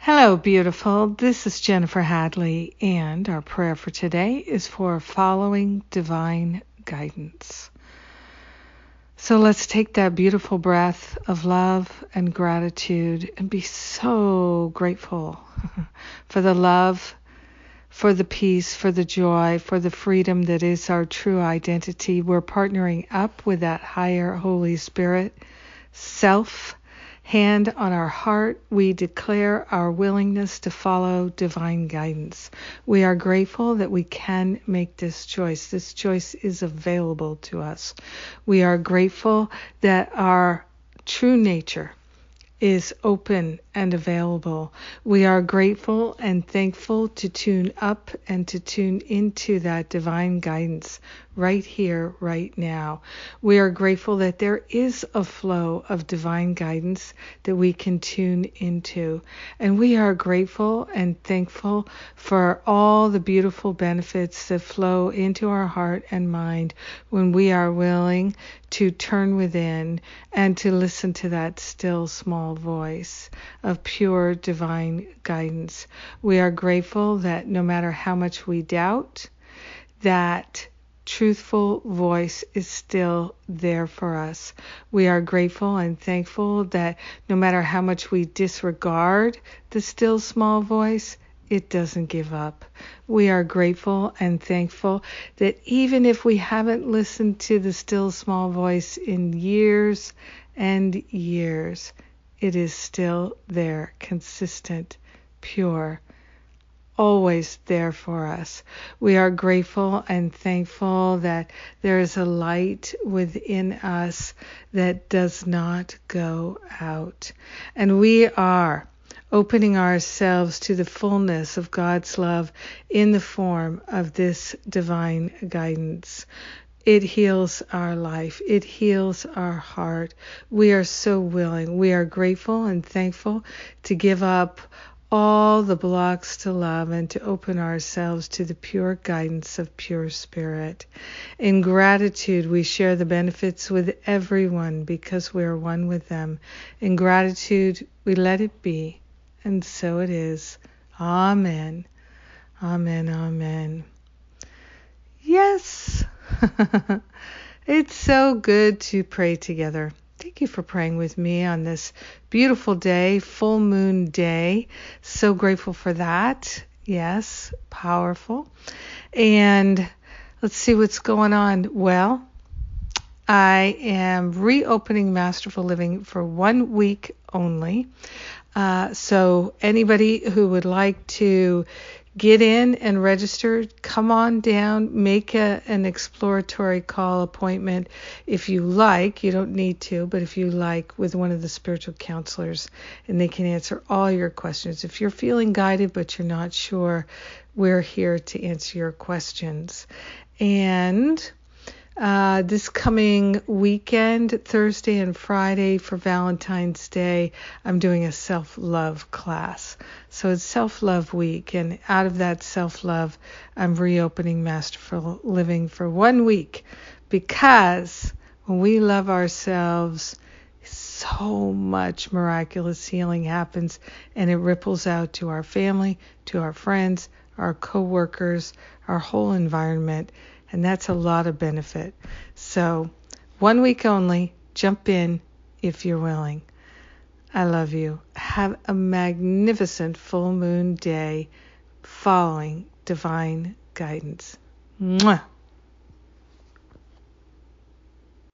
Hello, beautiful. This is Jennifer Hadley, and our prayer for today is for following divine guidance. So let's take that beautiful breath of love and gratitude and be so grateful for the love, for the peace, for the joy, for the freedom that is our true identity. We're partnering up with that higher Holy Spirit self hand on our heart, we declare our willingness to follow divine guidance. We are grateful that we can make this choice. This choice is available to us. We are grateful that our true nature is open and available. We are grateful and thankful to tune up and to tune into that divine guidance right here, right now. We are grateful that there is a flow of divine guidance that we can tune into. And we are grateful and thankful for all the beautiful benefits that flow into our heart and mind when we are willing to turn within and to listen to that still small voice of pure divine guidance. We are grateful that no matter how much we doubt, that truthful voice is still there for us. We are grateful and thankful that no matter how much we disregard the still small voice, it doesn't give up. We are grateful and thankful that even if we haven't listened to the still small voice in years and years, it is still there, consistent, pure, always there for us. We are grateful and thankful that there is a light within us that does not go out. And we are opening ourselves to the fullness of God's love in the form of this divine guidance. It heals our life. It heals our heart. We are so willing. We are grateful and thankful to give up all the blocks to love and to open ourselves to the pure guidance of pure spirit. In gratitude, we share the benefits with everyone because we are one with them. In gratitude, we let it be, and so it is. Amen. Amen. Amen. Yes. it's so good to pray together. Thank you for praying with me on this beautiful day, full moon day. So grateful for that. Yes, powerful. And let's see what's going on. Well, I am reopening Masterful Living for one week only. Uh, so, anybody who would like to get in and register. Come on down, make a, an exploratory call appointment if you like. You don't need to, but if you like, with one of the spiritual counselors, and they can answer all your questions. If you're feeling guided but you're not sure, we're here to answer your questions. And uh, this coming weekend, Thursday and Friday for Valentine's Day, I'm doing a self love class. So it's self love week, and out of that self love, I'm reopening Masterful Living for one week because when we love ourselves, so much miraculous healing happens and it ripples out to our family, to our friends, our coworkers, our whole environment and that's a lot of benefit. So, one week only, jump in if you're willing. I love you. Have a magnificent full moon day following divine guidance. Mwah.